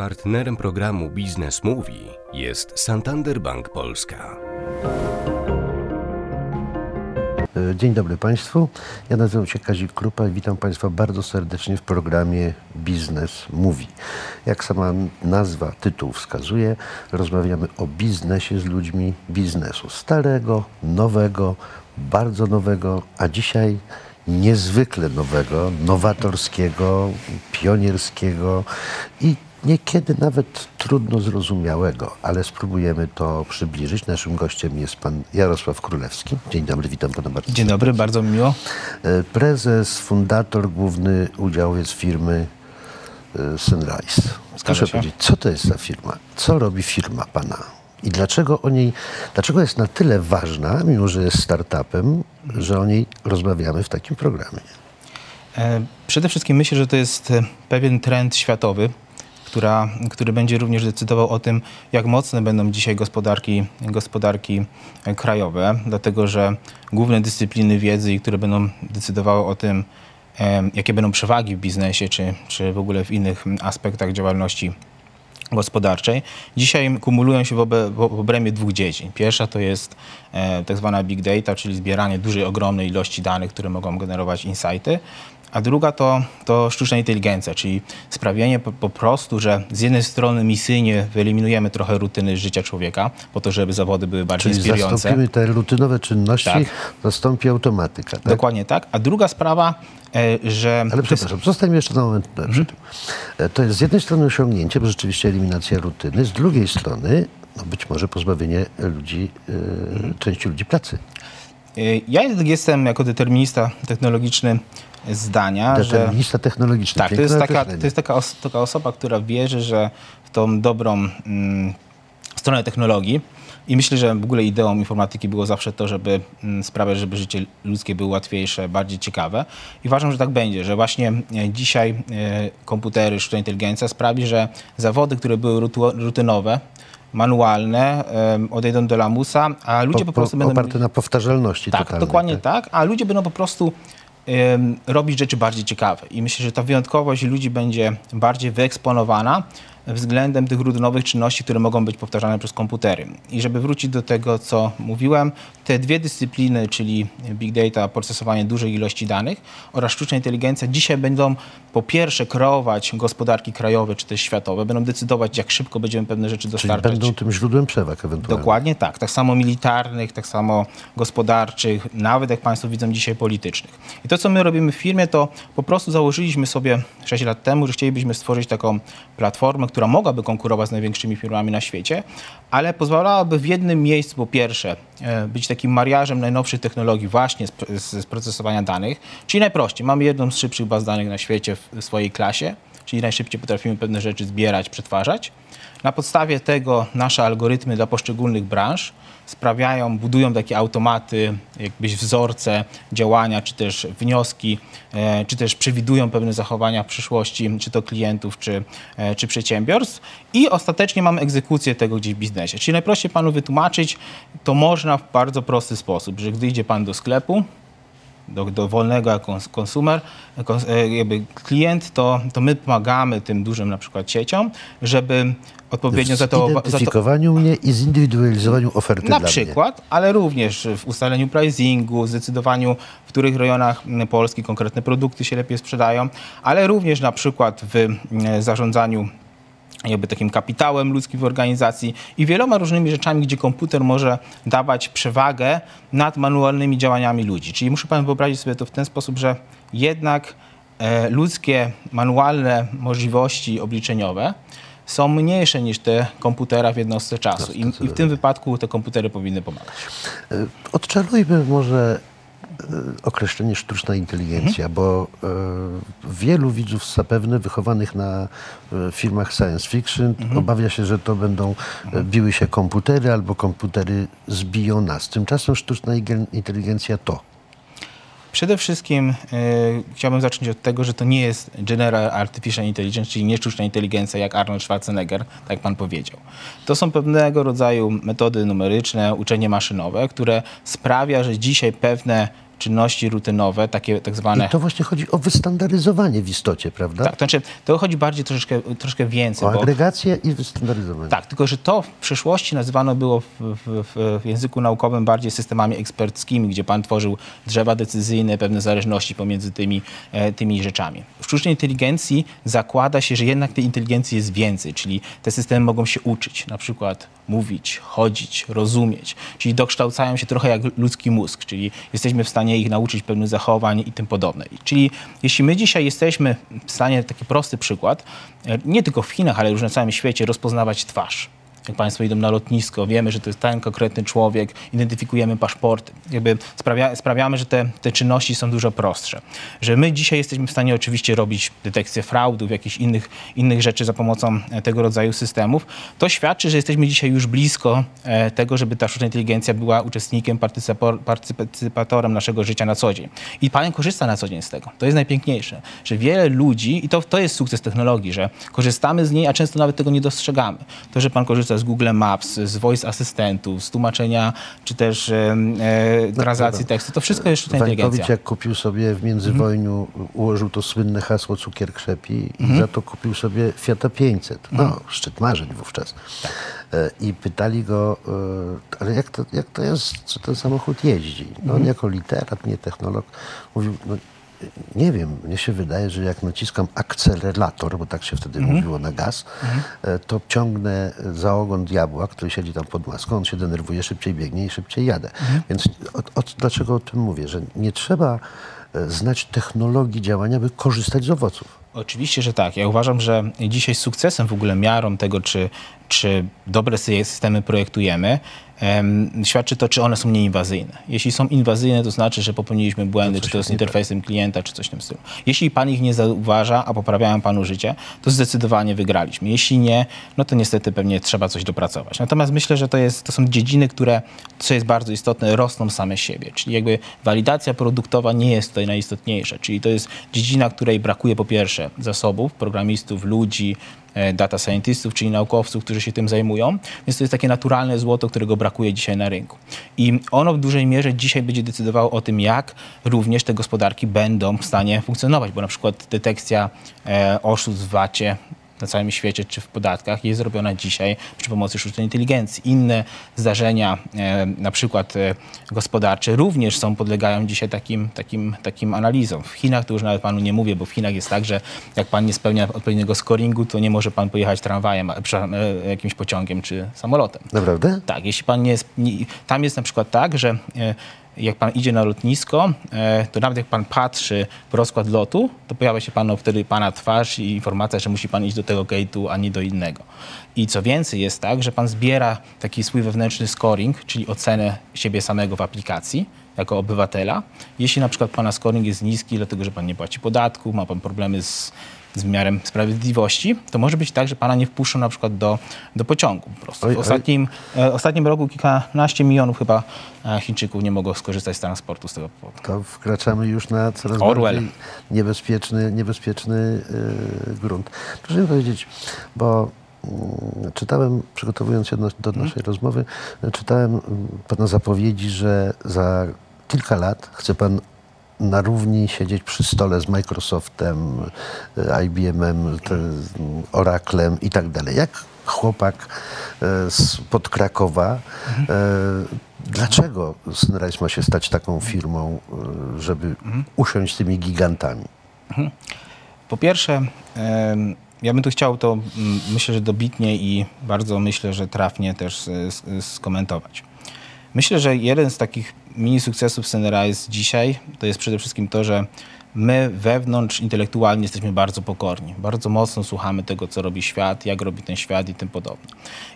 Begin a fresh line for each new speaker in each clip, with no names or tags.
Partnerem programu Biznes Mówi jest Santander Bank Polska.
E, Dzień dobry Państwu. Ja nazywam się Kazik Krupa i witam Państwa bardzo serdecznie w programie Biznes Mówi. Jak sama nazwa, tytuł wskazuje, rozmawiamy o biznesie z ludźmi biznesu. Starego, nowego, bardzo nowego, a dzisiaj niezwykle nowego, nowatorskiego, pionierskiego i niekiedy nawet trudno zrozumiałego, ale spróbujemy to przybliżyć. Naszym gościem jest pan Jarosław Królewski. Dzień dobry, witam pana bardzo.
Dzień dobry, bardzo mi miło.
E, Prezes, fundator, główny udziałowiec firmy e, Sunrise. Proszę powiedzieć, co to jest za firma? Co robi firma pana? I dlaczego o niej, dlaczego jest na tyle ważna, mimo że jest startupem, że o niej rozmawiamy w takim programie?
E, Przede wszystkim myślę, że to jest pewien trend światowy, która, który będzie również decydował o tym, jak mocne będą dzisiaj gospodarki, gospodarki krajowe, dlatego że główne dyscypliny wiedzy, które będą decydowały o tym, jakie będą przewagi w biznesie, czy, czy w ogóle w innych aspektach działalności gospodarczej. Dzisiaj kumulują się w, obe, w obrębie dwóch dziedzin. Pierwsza to jest e, tak zwana big data, czyli zbieranie dużej, ogromnej ilości danych, które mogą generować insighty. A druga to, to sztuczna inteligencja, czyli sprawienie po, po prostu, że z jednej strony misyjnie wyeliminujemy trochę rutyny życia człowieka, po to, żeby zawody były bardziej
Czyli
inspirujące.
zastąpimy te rutynowe czynności,
Tak.
zastąpi automatyka. Tak?
Dokładnie tak. A druga sprawa, e, że...
Ale przepraszam, zostańmy jeszcze na moment
Mhm.
E, To jest z jednej strony osiągnięcie, bo rzeczywiście eliminacja rutyny, z drugiej strony no być może pozbawienie ludzi, e,
Mhm.
części ludzi pracy.
E, Ja jestem jako determinista technologiczny zdania, że...
Determinista technologiczny.
Tak, to jest, taka, to jest taka, os taka osoba, która wierzy, że w tą dobrą mm, stronę technologii i myślę, że w ogóle ideą informatyki było zawsze to, żeby mm, sprawiać, żeby życie ludzkie było łatwiejsze, bardziej ciekawe. I uważam, że tak będzie, że właśnie e, dzisiaj e, komputery, sztuczna inteligencja sprawi, że zawody, które były rutynowe, manualne, odejdą do lamusa, a ludzie po, prostu będą...
oparte na powtarzalności
Tak,
totalnej.
dokładnie tak, a ludzie będą po prostu robić rzeczy bardziej ciekawe. I myślę, że ta wyjątkowość ludzi będzie bardziej wyeksponowana względem tych rutynowych czynności, które mogą być powtarzane przez komputery. I żeby wrócić do tego, co mówiłem, te dwie dyscypliny, czyli big data, procesowanie dużej ilości danych oraz sztuczna inteligencja, dzisiaj będą po pierwsze kreować gospodarki krajowe czy też światowe, będą decydować, jak szybko będziemy pewne rzeczy
Czyli
dostarczać.
będą tym źródłem przewag ewentualnie.
Dokładnie tak. Tak samo militarnych, tak samo gospodarczych, nawet jak Państwo widzą dzisiaj politycznych. I to, co my robimy w firmie, to po prostu założyliśmy sobie 6 lat temu, że chcielibyśmy stworzyć taką platformę, która mogłaby konkurować z największymi firmami na świecie, ale pozwalałaby w jednym miejscu, po pierwsze, e, być takim mariażem najnowszych technologii właśnie z, z, z procesowania danych. Czyli najprościej, mamy jedną z szybszych baz danych na świecie w, w swojej klasie, czyli najszybciej potrafimy pewne rzeczy zbierać, przetwarzać. Na podstawie tego nasze algorytmy dla poszczególnych branż sprawiają, budują takie automaty, jakbyś wzorce działania, czy też wnioski, e, czy też przewidują pewne zachowania w przyszłości, czy to klientów, czy, e, czy przedsiębiorstw. I ostatecznie mamy egzekucję tego gdzieś w biznesie. Czyli najprościej panu wytłumaczyć, to można w bardzo prosty sposób, że gdy idzie pan do sklepu, do, do wolnego jako kons- konsumer, kons, e, jakby klient, to, to my pomagamy tym dużym na przykład sieciom, żeby odpowiednio za to,
zidentyfikowaniu mnie i zindywidualizowaniu oferty
na przykład, ale również w ustaleniu pricingu, zdecydowaniu, w których rejonach Polski konkretne produkty się lepiej sprzedają, ale również na przykład w zarządzaniu jakby takim kapitałem ludzkim w organizacji i wieloma różnymi rzeczami, gdzie komputer może dawać przewagę nad manualnymi działaniami ludzi. Czyli muszę pan wyobrazić sobie to w ten sposób, że jednak e, ludzkie manualne możliwości obliczeniowe są mniejsze niż te komputera w jednostce czasu. I, I w tym wypadku te komputery powinny pomagać.
E, Odczarujmy może określenie sztuczna inteligencja, bo e, wielu widzów zapewne wychowanych na e, filmach science fiction obawia się, że to będą e, biły się komputery albo komputery zbiją nas. Tymczasem sztuczna igen- inteligencja to.
Przede wszystkim e, chciałbym zacząć od tego, że to nie jest General Artificial Intelligence, czyli nie sztuczna inteligencja jak Arnold Schwarzenegger, tak jak pan powiedział. To są pewnego rodzaju metody numeryczne, uczenie maszynowe, które sprawia, że dzisiaj pewne czynności rutynowe, takie tak zwane...
I to właśnie chodzi o wystandaryzowanie w istocie, prawda?
Tak, to znaczy, to chodzi bardziej troszeczkę, troszeczkę więcej.
O
bo-
agregację i wystandaryzowanie.
tak, tylko że to w przeszłości nazywane było w, w, w języku naukowym bardziej systemami eksperckimi, gdzie pan tworzył drzewa decyzyjne, pewne zależności pomiędzy tymi, e, tymi rzeczami. W sztucznej inteligencji zakłada się, że jednak tej inteligencji jest więcej, czyli te systemy mogą się uczyć, na przykład mówić, chodzić, rozumieć, czyli dokształcają się trochę jak ludzki mózg, czyli jesteśmy w stanie ich nauczyć pewnych zachowań i tym podobne. Czyli jeśli my dzisiaj jesteśmy w stanie, taki prosty przykład, e, nie tylko w Chinach, ale już na całym świecie, rozpoznawać twarz. Jak Państwo idą na lotnisko, wiemy, że to jest ten konkretny człowiek, identyfikujemy paszporty. Jakby sprawia, sprawiamy, że te, te czynności są dużo prostsze. Że my dzisiaj jesteśmy w stanie oczywiście robić detekcję fraudów, jakichś innych, innych rzeczy za pomocą e, tego rodzaju systemów. To świadczy, że jesteśmy dzisiaj już blisko e, tego, żeby ta sztuczna inteligencja była uczestnikiem, partycypatorem naszego życia na co dzień. I Pan korzysta na co dzień z tego. To jest najpiękniejsze, że wiele ludzi, i to, to jest sukces technologii, że korzystamy z niej, a często nawet tego nie dostrzegamy. To, że Pan korzysta z Google Maps, z voice asystentów, z tłumaczenia, czy też e, translacji tekstu, to wszystko jest sztuczna inteligencja.
Wańkowicz jak kupił sobie w międzywojniu, ułożył to słynne hasło cukier krzepi i za to kupił sobie Fiata 500. No, szczyt marzeń wówczas. E, I pytali go, e, ale jak to, jak to jest, czy ten samochód jeździ? No on jako literat, nie technolog, mówił, no, nie wiem, mnie się wydaje, że jak naciskam akcelerator, bo tak się wtedy mówiło na gaz, e, to ciągnę za ogon diabła, który siedzi tam pod maską, on się denerwuje, szybciej biegnie i szybciej jadę. Więc o, o, dlaczego o tym mówię? Że nie trzeba e, znać technologii działania, by korzystać z owoców.
Oczywiście, że tak. Ja uważam, że dzisiaj sukcesem w ogóle miarą tego, czy, czy dobre sy- systemy projektujemy, em, świadczy to, czy one są nieinwazyjne. Jeśli są inwazyjne, to znaczy, że popełniliśmy błędy, czy to z interfejsem klienta, czy coś w tym stylu. Jeśli pan ich nie zauważa, a poprawiają panu życie, to zdecydowanie wygraliśmy. Jeśli nie, no to niestety pewnie trzeba coś dopracować. Natomiast myślę, że to, jest, to są dziedziny, które, co jest bardzo istotne, rosną same siebie. Czyli jakby walidacja produktowa nie jest tutaj najistotniejsza. Czyli to jest dziedzina, której brakuje po pierwsze zasobów, programistów, ludzi, e, data scientistów, czyli naukowców, którzy się tym zajmują. Więc to jest takie naturalne złoto, którego brakuje dzisiaj na rynku. I ono w dużej mierze dzisiaj będzie decydowało o tym, jak również te gospodarki będą w stanie funkcjonować, bo na przykład detekcja e, oszustw w VAT-ie na całym świecie czy w podatkach jest robiona dzisiaj przy pomocy sztucznej inteligencji. Inne zdarzenia, e, na przykład e, gospodarcze, również są, podlegają dzisiaj takim, takim, takim analizom. W Chinach to już nawet panu nie mówię, bo w Chinach jest tak, że jak pan nie spełnia odpowiedniego scoringu, to nie może pan pojechać tramwajem, e, jakimś pociągiem czy samolotem.
Naprawdę?
Tak, jeśli pan nie jest, nie, tam jest na przykład tak, że e, jak pan idzie na lotnisko, e, to nawet jak pan patrzy w rozkład lotu, to pojawia się panu wtedy pana twarz i informacja, że musi pan iść do tego gate'u, a nie do innego. I co więcej jest tak, że pan zbiera taki swój wewnętrzny scoring, czyli ocenę siebie samego w aplikacji jako obywatela. Jeśli na przykład pana scoring jest niski, dlatego że pan nie płaci podatku, ma pan problemy z z wymiarem sprawiedliwości, to może być tak, że pana nie wpuszczą na przykład do, do pociągu. Po prostu. W ostatnim, e, ostatnim roku kilkanaście milionów chyba e, Chińczyków nie mogło skorzystać z transportu z tego powodu.
To wkraczamy już na coraz
Orwell.
bardziej niebezpieczny, niebezpieczny yy, grunt. Proszę mi powiedzieć, bo mm, czytałem, przygotowując się do, do naszej rozmowy, y, czytałem mm, pana zapowiedzi, że za kilka lat chce pan na równi siedzieć przy stole z Microsoftem, y, IBM-em, Oraclem i tak dalej. Jak chłopak z pod Krakowa, y, dlaczego Sunrise ma się stać taką firmą, żeby usiąść z tymi gigantami?
Po pierwsze, ja bym tu chciał to, myślę, że dobitnie i bardzo myślę, że trafnie też e, skomentować. Myślę, że jeden z takich mini sukcesów Sunrise dzisiaj to jest przede wszystkim to, że my wewnątrz intelektualnie jesteśmy bardzo pokorni. Bardzo mocno słuchamy tego, co robi świat, jak robi ten świat i tym podobne.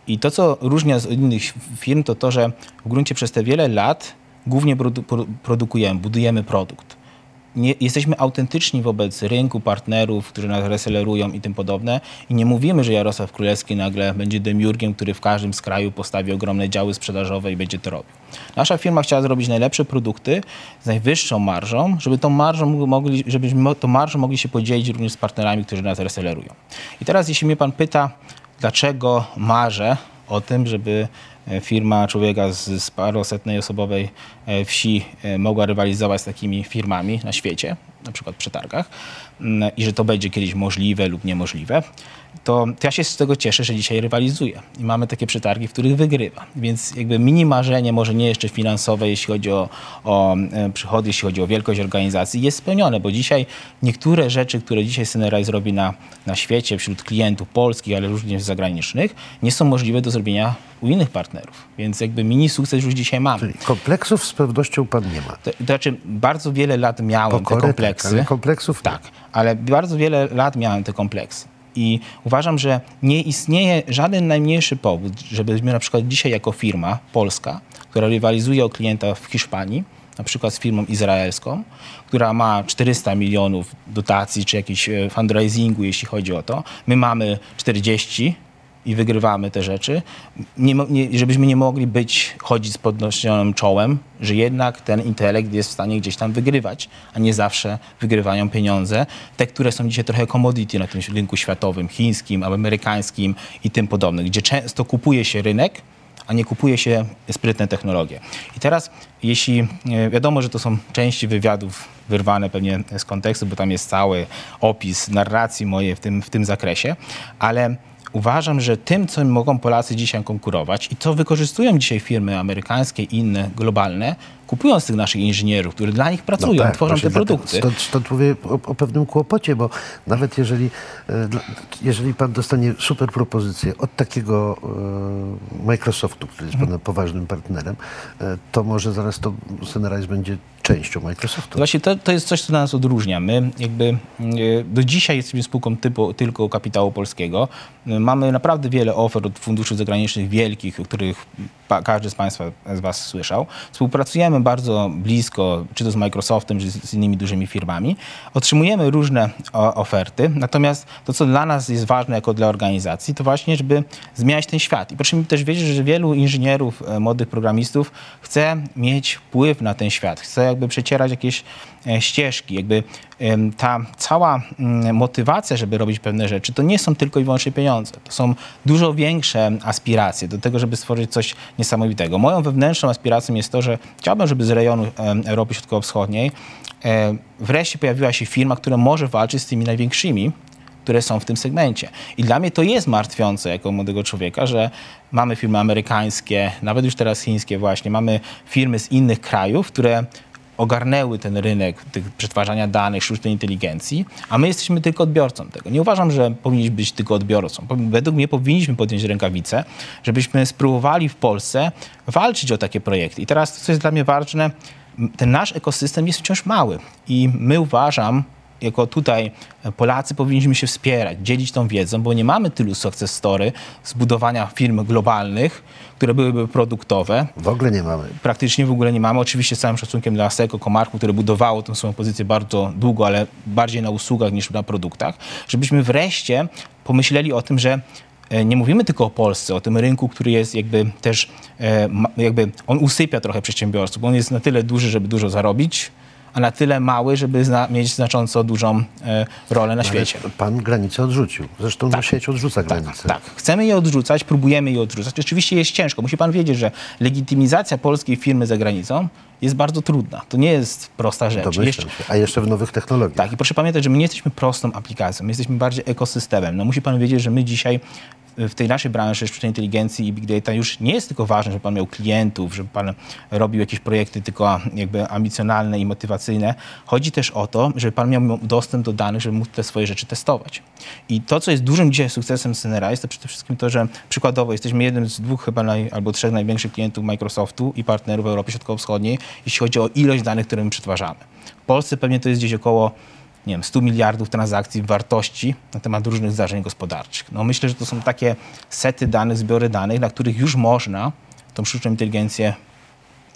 I to, co różni nas od innych firm, to to, że w gruncie przez te wiele lat głównie produ- pro- produkujemy, budujemy produkt nie, jesteśmy autentyczni wobec rynku, partnerów, którzy nas resellerują i tym podobne. I nie mówimy, że Jarosław Królewski nagle będzie demiurgiem, który w każdym z kraju postawi ogromne działy sprzedażowe i będzie to robił. Nasza firma chciała zrobić najlepsze produkty z najwyższą marżą, żeby tą marżą mogli, żebyśmy tą marżą mogli się podzielić również z partnerami, którzy nas resellerują. I teraz, jeśli mnie pan pyta, dlaczego marzę o tym, żeby firma człowieka z, z parosetnej osobowej e, wsi e, mogła rywalizować z takimi firmami na świecie, na przykład przy targach, mm, i że to będzie kiedyś możliwe lub niemożliwe, to, to ja się z tego cieszę, że dzisiaj rywalizuje. I mamy takie przetargi, w których wygrywa. Więc jakby mini marzenie, może nie jeszcze finansowe, jeśli chodzi o, o e, przychody, jeśli chodzi o wielkość organizacji, jest spełnione, bo dzisiaj niektóre rzeczy, które dzisiaj Synerise robi na, na świecie, wśród klientów polskich, ale również zagranicznych, nie są możliwe do zrobienia u innych partnerów. Więc jakby mini sukces już dzisiaj mamy.
Czyli kompleksów z pewnością pan nie ma.
To, to znaczy, bardzo wiele lat miałem
Pokorę,
te kompleksy.
Tak, ale kompleksów nie.
Tak, ale bardzo wiele lat miałem te kompleksy. I uważam, że nie istnieje żaden najmniejszy powód, żebyśmy na przykład dzisiaj jako firma polska, która rywalizuje o klienta w Hiszpanii, na przykład z firmą izraelską, która ma 400 milionów dotacji czy jakiegoś e, fundraisingu, jeśli chodzi o to. My mamy 40 i wygrywamy te rzeczy, nie, nie, żebyśmy nie mogli być, chodzić z podniesionym czołem, że jednak ten intelekt jest w stanie gdzieś tam wygrywać, a nie zawsze wygrywają pieniądze, te, które są dzisiaj trochę commodity na tym rynku światowym, chińskim, amerykańskim i tym podobnym, gdzie często kupuje się rynek, a nie kupuje się sprytne technologie. I teraz, jeśli e, wiadomo, że to są części wywiadów wyrwane pewnie z kontekstu, bo tam jest cały opis narracji mojej w tym, w tym zakresie, ale uważam, że tym, co mogą Polacy dzisiaj konkurować i co wykorzystują dzisiaj firmy amerykańskie i inne globalne, kupując tych naszych inżynierów, którzy dla nich pracują, tworzą
No właśnie
te
dlatego
produkty.
Stąd, stąd mówię o, o pewnym kłopocie, bo nawet jeżeli, e, jeżeli pan dostanie super propozycję od takiego e, Microsoftu, który jest
Mhm.
pana poważnym partnerem, e, to może zaraz to Sunrise będzie częścią Microsoftu.
Właśnie to, to jest coś, co nas odróżnia. My jakby e, do dzisiaj jesteśmy spółką typu tylko kapitału polskiego. E, Mamy naprawdę wiele ofert od funduszy zagranicznych wielkich, o których każdy z Państwa z Was słyszał. Współpracujemy bardzo blisko, czy to z Microsoftem, czy z, innymi dużymi firmami. Otrzymujemy różne oferty, natomiast to, co dla nas jest ważne jako dla organizacji, to właśnie, żeby zmieniać ten świat. I proszę mi też wiedzieć, że wielu inżynierów, e, młodych programistów chce mieć wpływ na ten świat, chce jakby przecierać jakieś e, ścieżki, jakby ta cała mm, motywacja, żeby robić pewne rzeczy, to nie są tylko i wyłącznie pieniądze. To są dużo większe aspiracje do tego, żeby stworzyć coś niesamowitego. Moją wewnętrzną aspiracją jest to, że chciałbym, żeby z rejonu Europy Środkowo-Wschodniej e, wreszcie pojawiła się firma, która może walczyć z tymi największymi, które są w tym segmencie. I dla mnie to jest martwiące jako młodego człowieka, że mamy firmy amerykańskie, nawet już teraz chińskie właśnie, mamy firmy z innych krajów, które ogarnęły ten rynek tych przetwarzania danych, sztucznej inteligencji, a my jesteśmy tylko odbiorcą tego. Nie uważam, że powinniśmy być tylko odbiorcą. Według mnie powinniśmy podjąć rękawice, żebyśmy spróbowali w Polsce walczyć o takie projekty. I teraz co jest dla mnie ważne, ten nasz ekosystem jest wciąż mały i my uważam, jako tutaj Polacy powinniśmy się wspierać, dzielić tą wiedzą, bo nie mamy tylu success story zbudowania firm globalnych, które byłyby produktowe.
W ogóle nie mamy.
Praktycznie w ogóle nie mamy. Oczywiście z całym szacunkiem dla Seko, Komarku, które budowało tę swoją pozycję bardzo długo, ale bardziej na usługach niż na produktach, żebyśmy wreszcie pomyśleli o tym, że e, nie mówimy tylko o Polsce, o tym rynku, który jest jakby też, e, jakby on usypia trochę przedsiębiorców, bo on jest na tyle duży, żeby dużo zarobić, na tyle mały, żeby zna, mieć znacząco dużą e, rolę na świecie.
Ale pan granicę odrzucił. Zresztą no, sieć odrzuca granicę.
Tak, chcemy je odrzucać, próbujemy je odrzucać. Oczywiście jest ciężko. Musi pan wiedzieć, że legitymizacja polskiej firmy za granicą jest bardzo trudna. To nie jest prosta rzecz.
Domyślam
Jeszcze-
się. A jeszcze w nowych technologiach.
tak, i proszę pamiętać, że my nie jesteśmy prostą aplikacją, my jesteśmy bardziej ekosystemem. No musi pan wiedzieć, że my dzisiaj w tej naszej branży sztucznej inteligencji i big data już nie jest tylko ważne, żeby pan miał klientów, żeby pan robił jakieś projekty tylko jakby ambicjonalne i motywacyjne. Chodzi też o to, żeby pan miał dostęp do danych, żeby móc te swoje rzeczy testować. I to, co jest dużym dzisiaj sukcesem Synerise, to przede wszystkim to, że przykładowo jesteśmy jednym z dwóch chyba naj, albo trzech największych klientów Microsoftu i partnerów w Europie Środkowo-Wschodniej, jeśli chodzi o ilość danych, które my przetwarzamy. W Polsce pewnie to jest gdzieś około nie wiem, 100 miliardów transakcji wartości na temat różnych zdarzeń gospodarczych. No myślę, że to są takie sety danych, zbiory danych, na których już można tą sztuczną inteligencję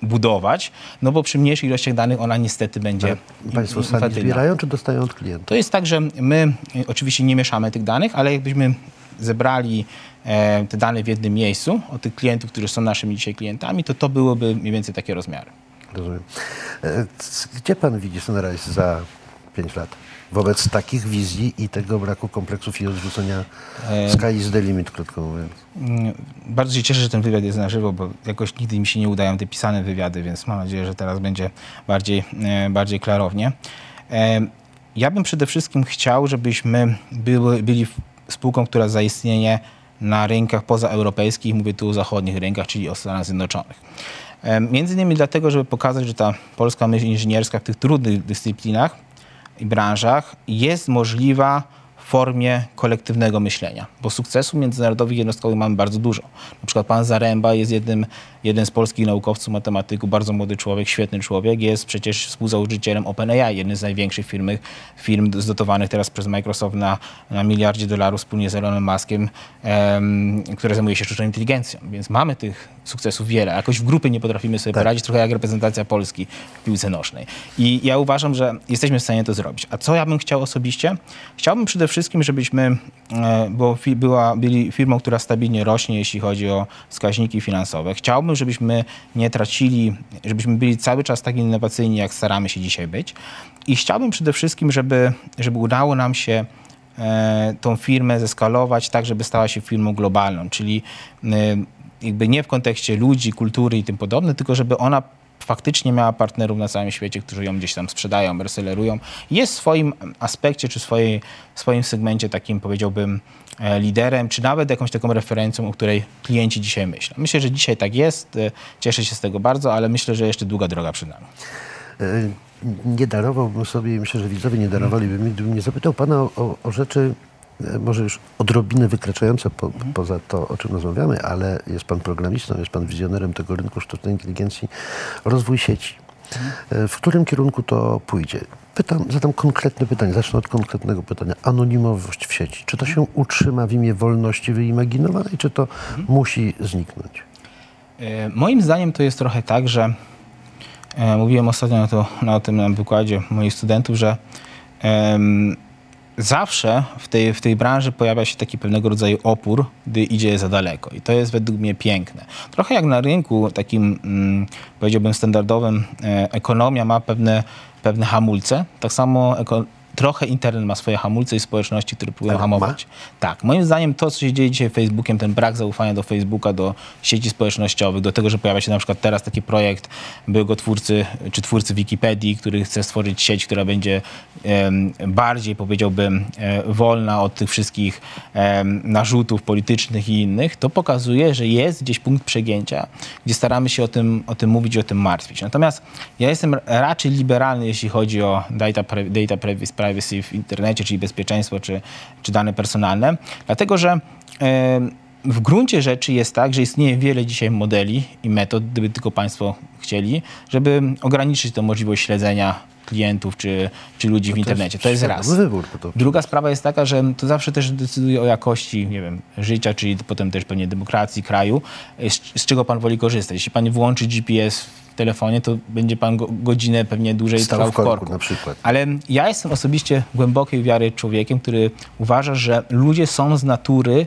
budować, no bo przy mniejszych ilościach danych ona niestety będzie
Państwo
in-
sami
infantylna.
zbierają, czy dostają od klientów?
To jest tak, że my y, oczywiście nie mieszamy tych danych, ale jakbyśmy zebrali e, te dane w jednym miejscu od tych klientów, którzy są naszymi dzisiaj klientami, to to byłoby mniej więcej takie rozmiary.
Rozumiem. E, Gdzie pan widzi Sunrise za 5 lat? Wobec takich wizji i tego braku kompleksów i odrzucenia sky is the limit, krótko mówiąc.
Mm, Bardzo się cieszę, że ten wywiad jest na żywo, bo jakoś nigdy mi się nie udają te pisane wywiady, więc mam nadzieję, że teraz będzie bardziej, e, bardziej klarownie. E, Ja bym przede wszystkim chciał, żebyśmy byli w- spółką, która zaistnieje na rynkach pozaeuropejskich, mówię tu o zachodnich rynkach, czyli o Stanach Zjednoczonych. E, Między innymi dlatego, żeby pokazać, że ta polska myśl inżynierska w tych trudnych dyscyplinach i branżach jest możliwa formie kolektywnego myślenia, bo sukcesów międzynarodowych jednostkowych mamy bardzo dużo. Na przykład pan Zaręba jest jednym, jeden z polskich naukowców, matematyków, bardzo młody człowiek, świetny człowiek, jest przecież współzałożycielem OpenAI, jednej z największych firm, firm zdotowanych teraz przez Microsoft na, na miliardzie dolarów wspólnie z Elonem Muskiem, em, które zajmuje się sztuczną inteligencją. Więc mamy tych sukcesów wiele. Jakoś w grupy nie potrafimy sobie poradzić, trochę jak reprezentacja Polski w piłce nożnej. I ja uważam, że jesteśmy w stanie to zrobić. A co ja bym chciał osobiście? Chciałbym przede wszystkim, żebyśmy, e, bo była, byli firmą, która stabilnie rośnie, jeśli chodzi o wskaźniki finansowe. Chciałbym, żebyśmy nie tracili, żebyśmy byli cały czas tak innowacyjni, jak staramy się dzisiaj być. I chciałbym przede wszystkim, żeby, żeby udało nam się e, tą firmę zeskalować tak, żeby stała się firmą globalną, czyli e, jakby nie w kontekście ludzi, kultury i tym podobne, tylko żeby ona faktycznie miała partnerów na całym świecie, którzy ją gdzieś tam sprzedają, resellerują. Jest w swoim aspekcie, czy swojej, swoim segmencie takim, powiedziałbym, e, liderem, czy nawet jakąś taką referencją, o której klienci dzisiaj myślą. Myślę, że dzisiaj tak jest, e, cieszę się z tego bardzo, ale myślę, że jeszcze długa droga przed nami.
E, Nie darowałbym sobie myślę, że widzowie nie darowaliby mi, gdybym nie zapytał pana o, o, rzeczy może już odrobinę wykraczające po, poza to, o czym rozmawiamy, ale jest pan programistą, jest pan wizjonerem tego rynku sztucznej inteligencji, rozwój sieci. E, W którym kierunku to pójdzie? Pytam, zadam konkretne pytanie, zacznę od konkretnego pytania. Anonimowość w sieci. Czy to się utrzyma w imię wolności wyimaginowanej, czy to musi zniknąć?
E, Moim zdaniem to jest trochę tak, że e, mówiłem ostatnio na, to, na tym na wykładzie moich studentów, że zawsze w tej, w tej branży pojawia się taki pewnego rodzaju opór, gdy idzie za daleko. I to jest według mnie piękne. Trochę jak na rynku takim, mm, powiedziałbym, standardowym, e, ekonomia ma pewne, pewne hamulce, tak samo trochę internet ma swoje hamulce i społeczności, które próbują hamować. Tak, moim zdaniem to, co się dzieje dzisiaj Facebookiem, ten brak zaufania do Facebooka, do sieci społecznościowych, do tego, że pojawia się na przykład teraz taki projekt byłego twórcy, czy twórcy Wikipedii, który chce stworzyć sieć, która będzie em, bardziej, powiedziałbym, e, wolna od tych wszystkich em, narzutów politycznych i innych, to pokazuje, że jest gdzieś punkt przegięcia, gdzie staramy się o tym, o tym mówić i o tym martwić. Natomiast ja jestem raczej liberalny, jeśli chodzi o data, data privacy privacy w internecie, czyli bezpieczeństwo, czy, czy dane personalne, dlatego że w gruncie rzeczy jest tak, że istnieje wiele dzisiaj modeli i metod, gdyby tylko Państwo chcieli, żeby ograniczyć tę możliwość śledzenia klientów czy, czy ludzi w internecie. To jest raz.
wybór. Bo to
Druga sprawa jest taka, że to zawsze też decyduje o jakości, nie wiem, życia, czyli potem też pewnie demokracji kraju, z, z czego pan woli korzystać. Jeśli pan włączy GPS telefonie, to będzie pan go, godzinę pewnie dłużej
Stał
stał
w korku na przykład.
Ale ja jestem osobiście głębokiej wiary człowiekiem, który uważa, że ludzie są z natury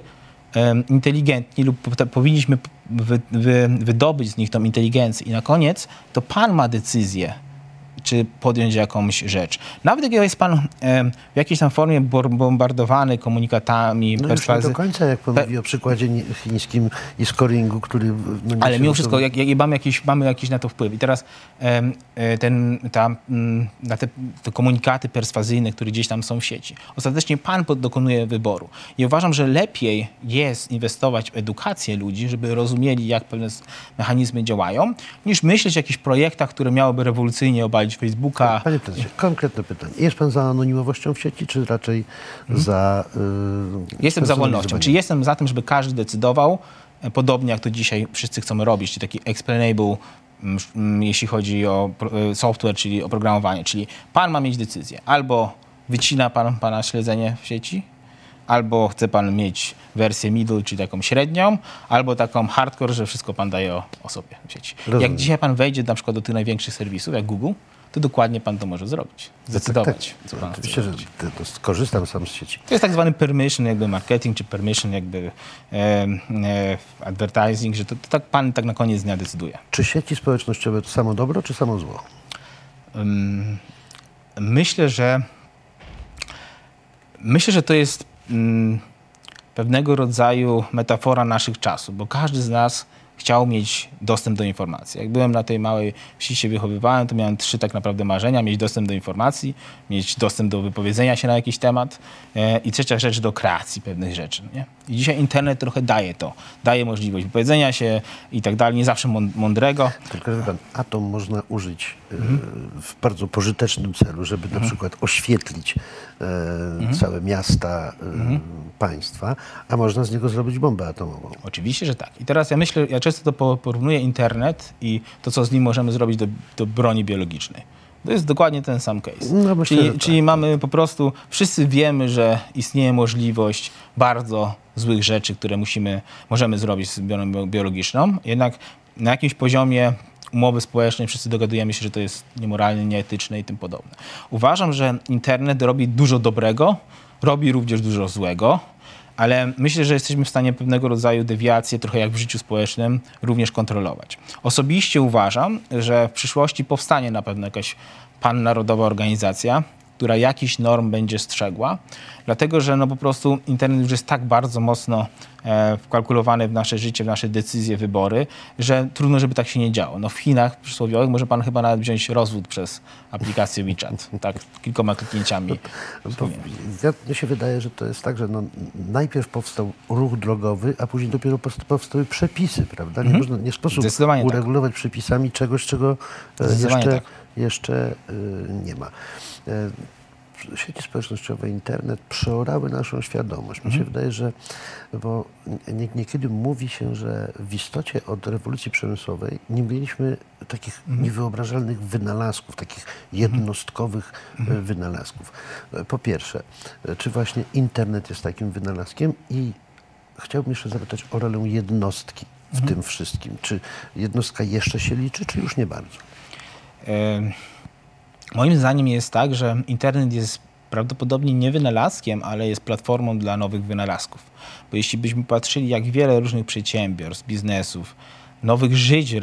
em, inteligentni lub po- powinniśmy wy, wy, wydobyć z nich tą inteligencję. I na koniec to pan ma decyzję, czy podjąć jakąś rzecz. Nawet jak jest pan em, w jakiejś tam formie bombardowany komunikatami,
No
perswazji-
do końca, jak pan mówi o przykładzie chińskim i scoringu, który... No
Ale mimo wszystko, jak, jak mamy, jakiś, mamy jakiś na to wpływ. I teraz e, ten, ta, mm, na te, te komunikaty perswazyjne, które gdzieś tam są w sieci. Ostatecznie pan dokonuje wyboru. I uważam, że lepiej jest inwestować w edukację ludzi, żeby rozumieli, jak pewne mechanizmy działają, niż myśleć o jakichś projektach, które miałyby rewolucyjnie obalić Facebooka.
Panie prezesie, konkretne pytanie. Jest pan za anonimowością w sieci, czy raczej za... y.
Jestem za wolnością. Czy jestem za tym, żeby każdy decydował, e, podobnie jak to dzisiaj wszyscy chcemy robić, czyli taki explainable, mm, mm, jeśli chodzi o e, software, czyli oprogramowanie. Czyli pan ma mieć decyzję. Albo wycina pan pana śledzenie w sieci, albo chce pan mieć wersję middle, czyli taką średnią, albo taką hardcore, że wszystko pan daje o, o sobie w sieci.
Rozumiem.
Jak dzisiaj pan wejdzie na przykład do tych największych serwisów, jak Google, to dokładnie pan to może zrobić. Zdecydować, co pan chce
Oczywiście, że to, skorzystam sam z sieci.
To jest tak zwany permission jakby marketing, czy permission jakby e, e, advertising, że to, to tak pan tak na koniec dnia decyduje.
Czy sieci społecznościowe to samo dobro, czy samo zło?
Myślę, że Myślę, że to jest mm, pewnego rodzaju metafora naszych czasów, bo każdy z nas chciał mieć dostęp do informacji. Jak byłem na tej małej wsi się wychowywałem, to miałem trzy tak naprawdę marzenia. Mieć dostęp do informacji, mieć dostęp do wypowiedzenia się na jakiś temat e, i trzecia rzecz do kreacji pewnych rzeczy. Nie? I dzisiaj internet trochę daje to. Daje możliwość wypowiedzenia się i tak dalej, nie zawsze mądrego.
Tylko, że pan, atom można użyć mhm. w bardzo pożytecznym celu, żeby mhm. na przykład oświetlić e, mhm. całe miasta e, mhm. państwa, a można z niego zrobić bombę atomową.
Oczywiście, że tak. I teraz ja myślę, ja często to porównuję internet i to, co z nim możemy zrobić do, do broni biologicznej. To jest dokładnie ten sam case. No, myślę, czyli, tak. czyli mamy po prostu, wszyscy wiemy, że istnieje możliwość bardzo złych rzeczy, które musimy, możemy zrobić z bronią biologiczną, jednak na jakimś poziomie umowy społecznej wszyscy dogadujemy się, że to jest niemoralne, nieetyczne i tym podobne. Uważam, że internet robi dużo dobrego, robi również dużo złego ale myślę, że jesteśmy w stanie pewnego rodzaju dewiacje, trochę jak w życiu społecznym, również kontrolować. Osobiście uważam, że w przyszłości powstanie na pewno jakaś pannarodowa organizacja, która jakiś norm będzie strzegła, dlatego że no po prostu internet już jest tak bardzo mocno e, wkalkulowany w nasze życie, w nasze decyzje, wybory, że trudno, żeby tak się nie działo. No w Chinach przysłowiowych może pan chyba nawet wziąć rozwód przez aplikację WeChat, tak, kilkoma kliknięciami.
Ja, się wydaje, że to jest tak, że no, najpierw powstał ruch drogowy, a później dopiero powstały przepisy, prawda? Nie, mhm. można, nie sposób tak. uregulować tak. przepisami czegoś, czego e, jeszcze, tak. Jeszcze y, nie ma. E, sieci społecznościowe, internet przeorały naszą świadomość. Mi się mhm. wydaje, że bo niekiedy mówi się, że w istocie od rewolucji przemysłowej nie mieliśmy takich mhm. niewyobrażalnych wynalazków, takich jednostkowych mhm. E, wynalazków. Po pierwsze, czy właśnie internet jest takim wynalazkiem i chciałbym jeszcze zapytać o rolę jednostki w tym wszystkim. Czy jednostka jeszcze się liczy, czy już nie bardzo?
Moim zdaniem jest tak, że internet jest prawdopodobnie nie wynalazkiem, ale jest platformą dla nowych wynalazków. Bo jeśli byśmy patrzyli, jak wiele różnych przedsiębiorstw, biznesów, nowych żyć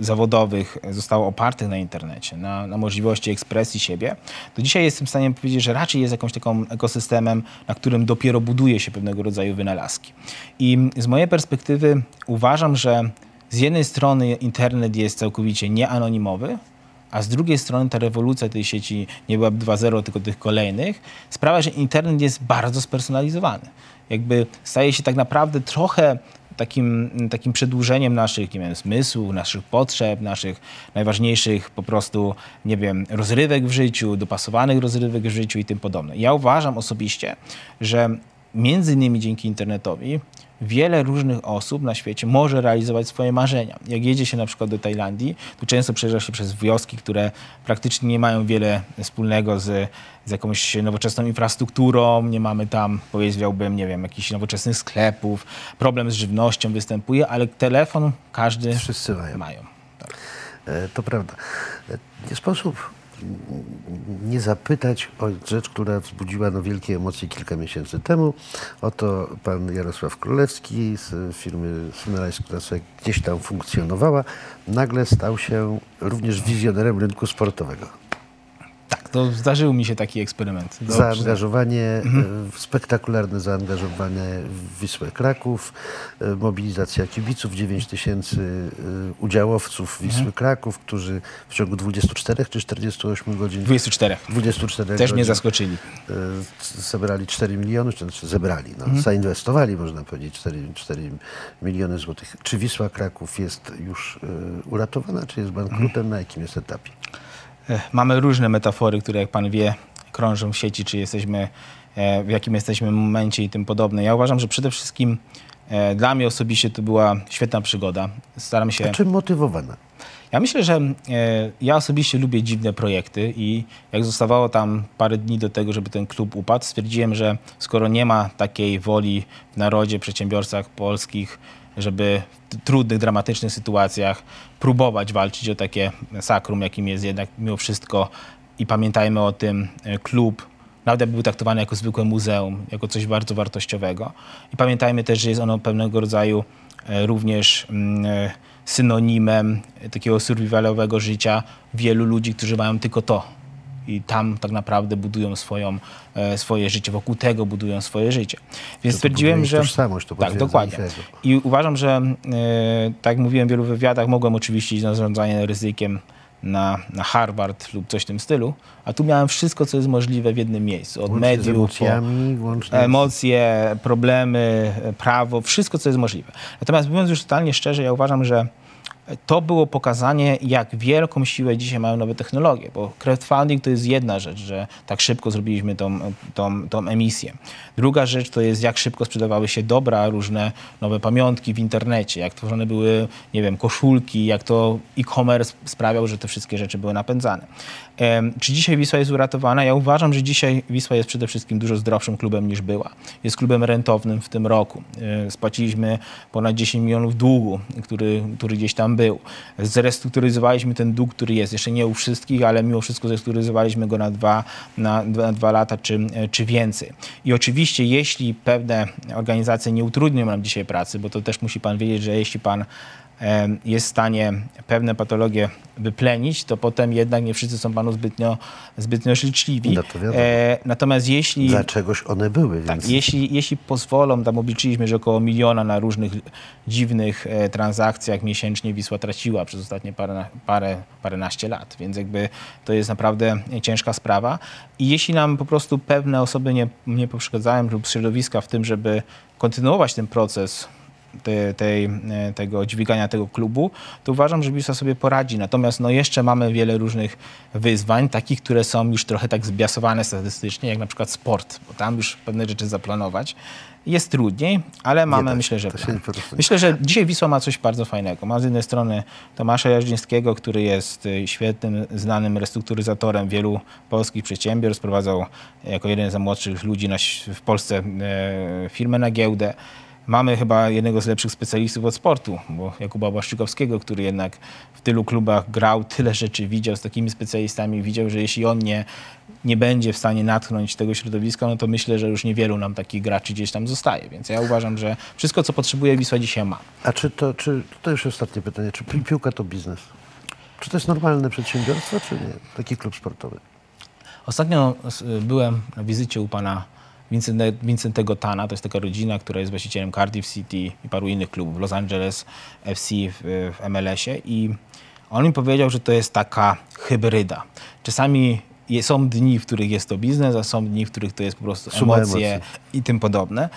zawodowych zostało opartych na internecie, na, na, możliwości ekspresji siebie, to dzisiaj jestem w stanie powiedzieć, że raczej jest jakąś taką ekosystemem, na którym dopiero buduje się pewnego rodzaju wynalazki. I z mojej perspektywy uważam, że z jednej strony internet jest całkowicie nieanonimowy, a z drugiej strony ta rewolucja tej sieci nie byłaby 2.0, tylko tych kolejnych, sprawia, że internet jest bardzo spersonalizowany. Jakby staje się tak naprawdę trochę takim, takim przedłużeniem naszych nie wiem, zmysłów, naszych potrzeb, naszych najważniejszych po prostu, nie wiem, rozrywek w życiu, dopasowanych rozrywek w życiu i tym podobne. Ja uważam osobiście, że między innymi dzięki internetowi wiele różnych osób na świecie może realizować swoje marzenia. Jak jedzie się na przykład do Tajlandii, to często przejeżdża się przez wioski, które praktycznie nie mają wiele wspólnego z, z jakąś nowoczesną infrastrukturą, nie mamy tam, powiedziałbym, nie wiem, jakichś nowoczesnych sklepów, problem z żywnością występuje, ale telefon każdy
Wszyscy mają.
mają. Tak.
E, to prawda. E, nie sposób nie zapytać o rzecz, która wzbudziła no, wielkie emocje kilka miesięcy temu. Oto pan Jarosław Królewski z firmy Synalize, która sobie gdzieś tam funkcjonowała, nagle stał się również wizjonerem rynku sportowego.
Tak, to zdarzył mi się taki eksperyment.
Dobrze. Zaangażowanie, mhm. E, spektakularne zaangażowanie w Wisłę Kraków, e, mobilizacja kibiców, 9 tysięcy e, udziałowców Wisły mhm. Kraków, którzy w ciągu 24 czy 48 godzin...
24.
24
Też mnie zaskoczyli.
Zebrali 4 miliony, czy znaczy zebrali, no, mhm. zainwestowali, można powiedzieć, 4, 4 miliony złotych. Czy Wisła Kraków jest już uratowana, czy jest bankrutem? Mhm. Na jakim jest etapie?
Mamy różne metafory, które jak pan wie krążą w sieci, czy jesteśmy, e, w jakim jesteśmy momencie i tym podobne. Ja uważam, że przede wszystkim e, dla mnie osobiście to była świetna przygoda. Staram się...
A czym motywowana?
Ja myślę, że e, ja osobiście lubię dziwne projekty i jak zostawało tam parę dni do tego, żeby ten klub upadł, stwierdziłem, że skoro nie ma takiej woli w narodzie, przedsiębiorcach polskich, żeby w trudnych, dramatycznych sytuacjach próbować walczyć o takie sakrum, jakim jest jednak mimo wszystko i pamiętajmy o tym, e, klub jakby był traktowany jako zwykłe muzeum, jako coś bardzo wartościowego. I pamiętajmy też, że jest ono pewnego rodzaju e, również mm, e, synonimem takiego survivalowego życia wielu ludzi, którzy mają tylko to i tam tak naprawdę budują swoją, e, swoje życie, wokół tego budują swoje życie. Więc
To
stwierdziłem,
ich
że...
tożsamość, to
tak, dokładnie.
ich ego.
I uważam, że e, tak jak mówiłem w wielu wywiadach, mogłem oczywiście iść na zarządzanie ryzykiem na, na Harvard lub coś w tym stylu, a tu miałem wszystko, co jest możliwe w jednym miejscu. Od
Łącznie
mediów, po,
emocjami, z-
emocje, problemy, prawo, wszystko, co jest możliwe. Natomiast mówiąc już totalnie szczerze, ja uważam, że to było pokazanie, jak wielką siłę dzisiaj mają nowe technologie, bo crowdfunding to jest jedna rzecz, że tak szybko zrobiliśmy tą, tą, tą emisję. Druga rzecz to jest, jak szybko sprzedawały się dobra, różne nowe pamiątki w internecie, jak tworzone były, nie wiem, koszulki, jak to e-commerce sprawiał, że te wszystkie rzeczy były napędzane. Czy dzisiaj Wisła jest uratowana? Ja uważam, że dzisiaj Wisła jest przede wszystkim dużo zdrowszym klubem niż była. Jest klubem rentownym w tym roku. E, Spłaciliśmy ponad 10 milionów długu, który, który gdzieś tam był. Zrestrukturyzowaliśmy ten dług, który jest. Jeszcze nie u wszystkich, ale mimo wszystko zrestrukturyzowaliśmy go na dwa, na, na dwa lata czy, czy więcej. I oczywiście, jeśli pewne organizacje nie utrudnią nam dzisiaj pracy, bo to też musi pan wiedzieć, że jeśli pan jest w stanie pewne patologie wyplenić, to potem jednak nie wszyscy są panu zbytnio, zbytnio życzliwi.
No.
E, natomiast jeśli...
Dla czegoś one były,
Tak,
więc
jeśli, jeśli pozwolą, tam obliczyliśmy, że około miliona na różnych dziwnych e, transakcjach miesięcznie Wisła traciła przez ostatnie parę, parę, paręnaście lat, więc jakby to jest naprawdę ciężka sprawa. I jeśli nam po prostu pewne osoby nie, nie poprzeszkadzają lub środowiska w tym, żeby kontynuować ten proces te, tej, e, tego dźwigania tego klubu, to uważam, że Wisła sobie poradzi. Natomiast no, jeszcze mamy wiele różnych wyzwań, takich, które są już trochę tak zbiasowane statystycznie, jak na przykład sport, bo tam już pewne rzeczy zaplanować jest trudniej, ale mamy,
da
myślę, że Myślę, że dzisiaj Wisła ma coś bardzo fajnego. Ma z jednej strony Tomasza Jarzyńskiego, który jest y, świetnym, znanym restrukturyzatorem wielu polskich przedsiębiorstw. Prowadzał jako jeden z młodszych ludzi na, w Polsce e, firmę na giełdę. Mamy chyba jednego z lepszych specjalistów od sportu, bo Jakuba Błaszczykowskiego, który jednak w tylu klubach grał, tyle rzeczy widział, z takimi specjalistami widział, że jeśli on nie, nie będzie w stanie natchnąć tego środowiska, no to myślę, że już niewielu nam takich graczy gdzieś tam zostaje. Więc ja uważam, że wszystko, co potrzebuje Wisła dzisiaj ma.
A czy to, czy, to już ostatnie pytanie, czy pi- piłka to biznes? Czy to jest normalne przedsiębiorstwo, czy nie? Taki klub sportowy.
Ostatnio byłem na wizycie u pana Vincente- Vincentego Tana, to jest taka rodzina, która jest właścicielem Cardiff City i paru innych klubów, Los Angeles FC w, w MLS-ie i on mi powiedział, że to jest taka hybryda. Czasami są dni, w których jest to biznes, a są dni, w których to jest po prostu
Suma
emocje
emocji.
i tym podobne.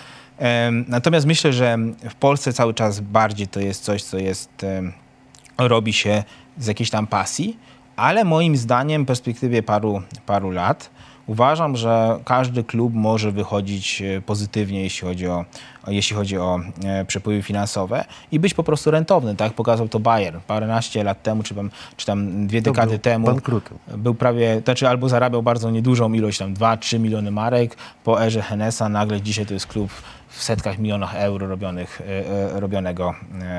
Natomiast myślę, że w Polsce cały czas bardziej to jest coś, co jest robi się z jakiejś tam pasji, ale moim zdaniem w perspektywie paru, paru lat uważam, że każdy klub może wychodzić e, pozytywnie, jeśli chodzi o, jeśli chodzi o e, przepływy finansowe i być po prostu rentowny, tak? Pokazał to Bayern paręnaście lat temu, czy tam, czy tam dwie dekady
był
temu.
bankrutem.
Był prawie, znaczy albo zarabiał bardzo niedużą ilość, tam 2-3 miliony marek, po erze Henesa nagle dzisiaj to jest klub w setkach milionach euro robionych, e, robionego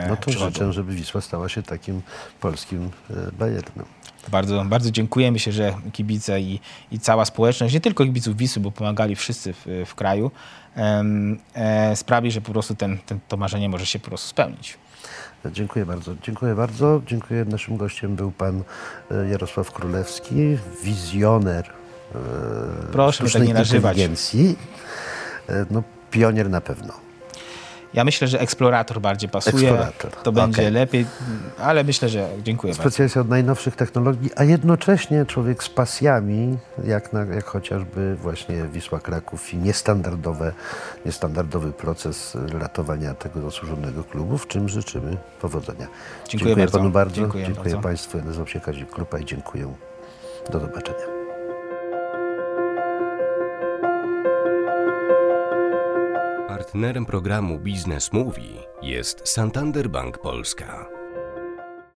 No to
przychodu.
życzę, żeby Wisła stała się takim polskim Bayernem.
Bardzo, bardzo dziękuję. Myślę, że kibice i, i cała społeczność, nie tylko kibiców Wisły, bo pomagali wszyscy w, w kraju, em, e, sprawi, że po prostu ten, ten, to marzenie może się po prostu spełnić.
Dziękuję bardzo. Dziękuję bardzo. Dziękuję. Naszym gościem był pan e, Jarosław Królewski, wizjoner e,
Proszę mnie tak
sztucznej
nie nazywać.
inteligencji. E, No, pionier na pewno.
Ja myślę, że eksplorator bardziej pasuje.
Eksplorator,
To będzie
okej.
lepiej, ale myślę, że dziękuję bardzo.
Specjalista od najnowszych technologii, a jednocześnie człowiek z pasjami, jak, na, jak chociażby właśnie Wisła Kraków i niestandardowe, niestandardowy proces ratowania tego zasłużonego klubu, w czym życzymy powodzenia.
Dziękuję bardzo.
panu bardzo.
Dziękuję
dziękuję
bardzo.
państwu. Ja nazywam się Kazik Krupa i dziękuję. Do zobaczenia.
Partnerem programu Biznes Mówi jest Santander Bank Polska.